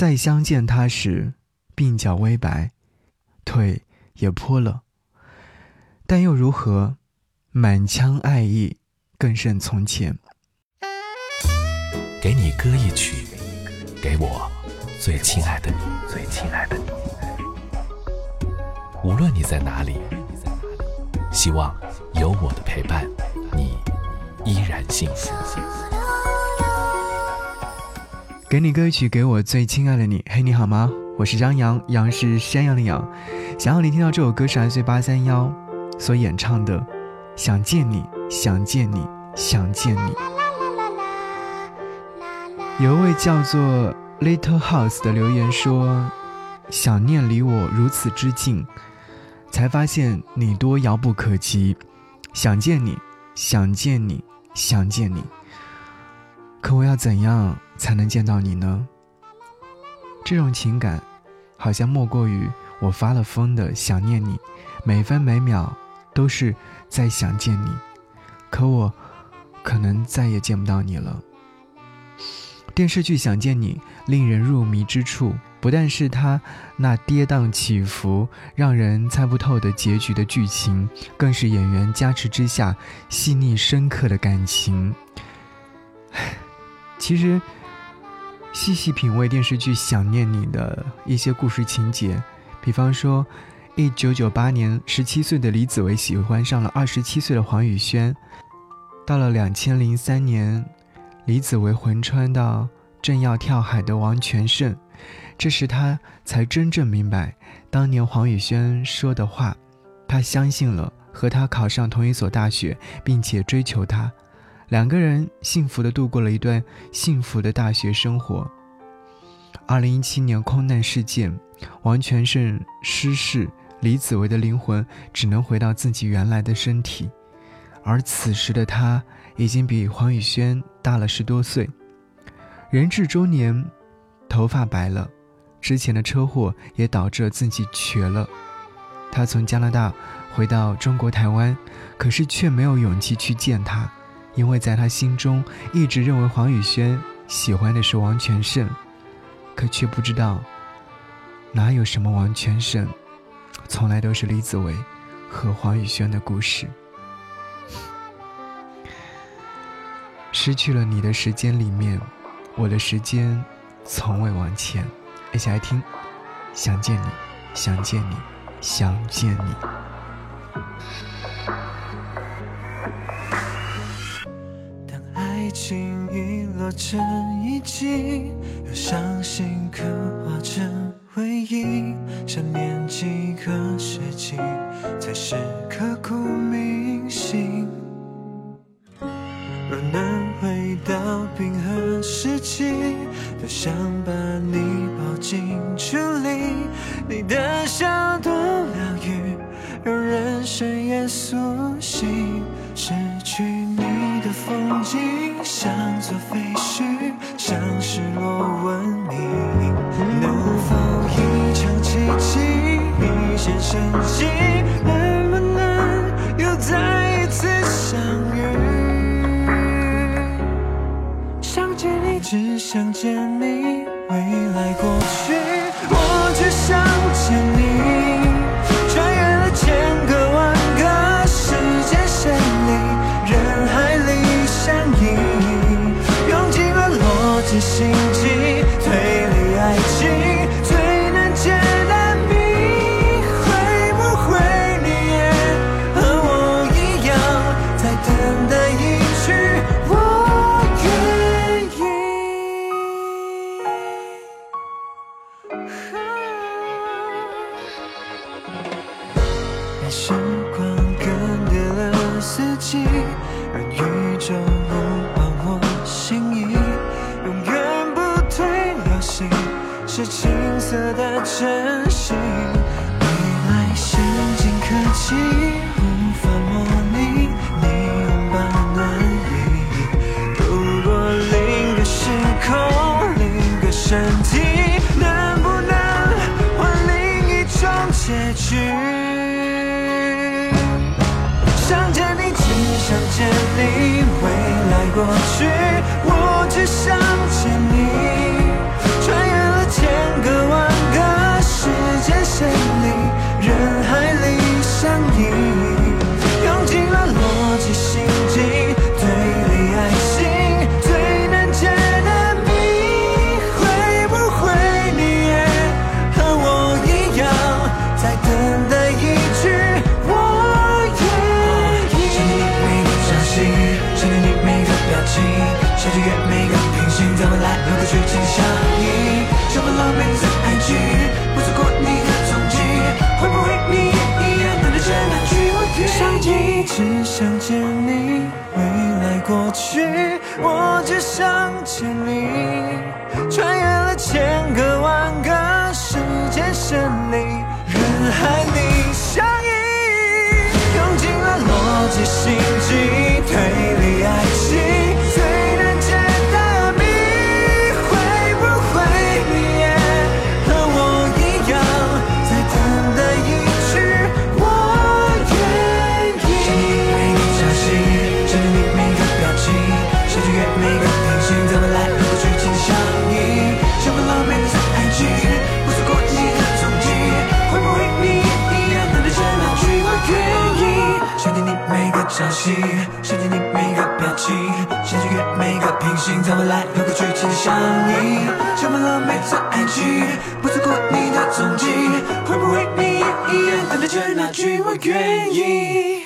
再相见他时，鬓角微白，腿也破了。但又如何？满腔爱意，更胜从前。给你歌一曲，给我最亲爱的你，最亲爱的你。无论你在哪里，希望有我的陪伴，你依然幸福。给你歌曲，给我最亲爱的你。嘿，你好吗？我是张扬，杨是山羊的羊。想要你听到这首歌是 S 八三幺所演唱的《想见你》。想见你，想见你。有一位叫做 Little House 的留言说：“想念离我如此之近，才发现你多遥不可及。想见你，想见你，想见你。可我要怎样才能见到你呢？这种情感，好像莫过于我发了疯的想念你，每分每秒都是在想见你。”可我，可能再也见不到你了。电视剧《想见你》令人入迷之处，不但是它那跌宕起伏、让人猜不透的结局的剧情，更是演员加持之下细腻深刻的感情。其实，细细品味电视剧《想念你》的一些故事情节，比方说，一九九八年，十七岁的李子维喜欢上了二十七岁的黄宇轩。到了两千零三年，李子维魂穿到正要跳海的王全胜，这时他才真正明白当年黄宇轩说的话，他相信了，和他考上同一所大学，并且追求他，两个人幸福的度过了一段幸福的大学生活。二零一七年空难事件，王全胜失事，李子维的灵魂只能回到自己原来的身体。而此时的他已经比黄宇轩大了十多岁，人至中年，头发白了，之前的车祸也导致了自己瘸了。他从加拿大回到中国台湾，可是却没有勇气去见他，因为在他心中一直认为黄宇轩喜欢的是王全胜，可却不知道哪有什么王全胜，从来都是李子维和黄宇轩的故事。失去了你的时间里面，我的时间从未往前。一起来听，想见你，想见你，想见你。当爱情遗落成遗迹，又伤心刻画成回忆，想念几个世纪，才是刻骨铭心。若能回到冰河时期，多想把你抱进处理。你的笑多疗愈，让人深夜苏醒。眼神息，让宇宙呼唤我心意，永远不退流行，是青涩的真心。未来先进科技过去，只想见你，未来过去，我只想见你。想见你每个表情，想穿越每个平行，在未来如果去紧相依，想不浪费的爱情，不错过你的踪迹，会不会你也一样等待着那句我愿意？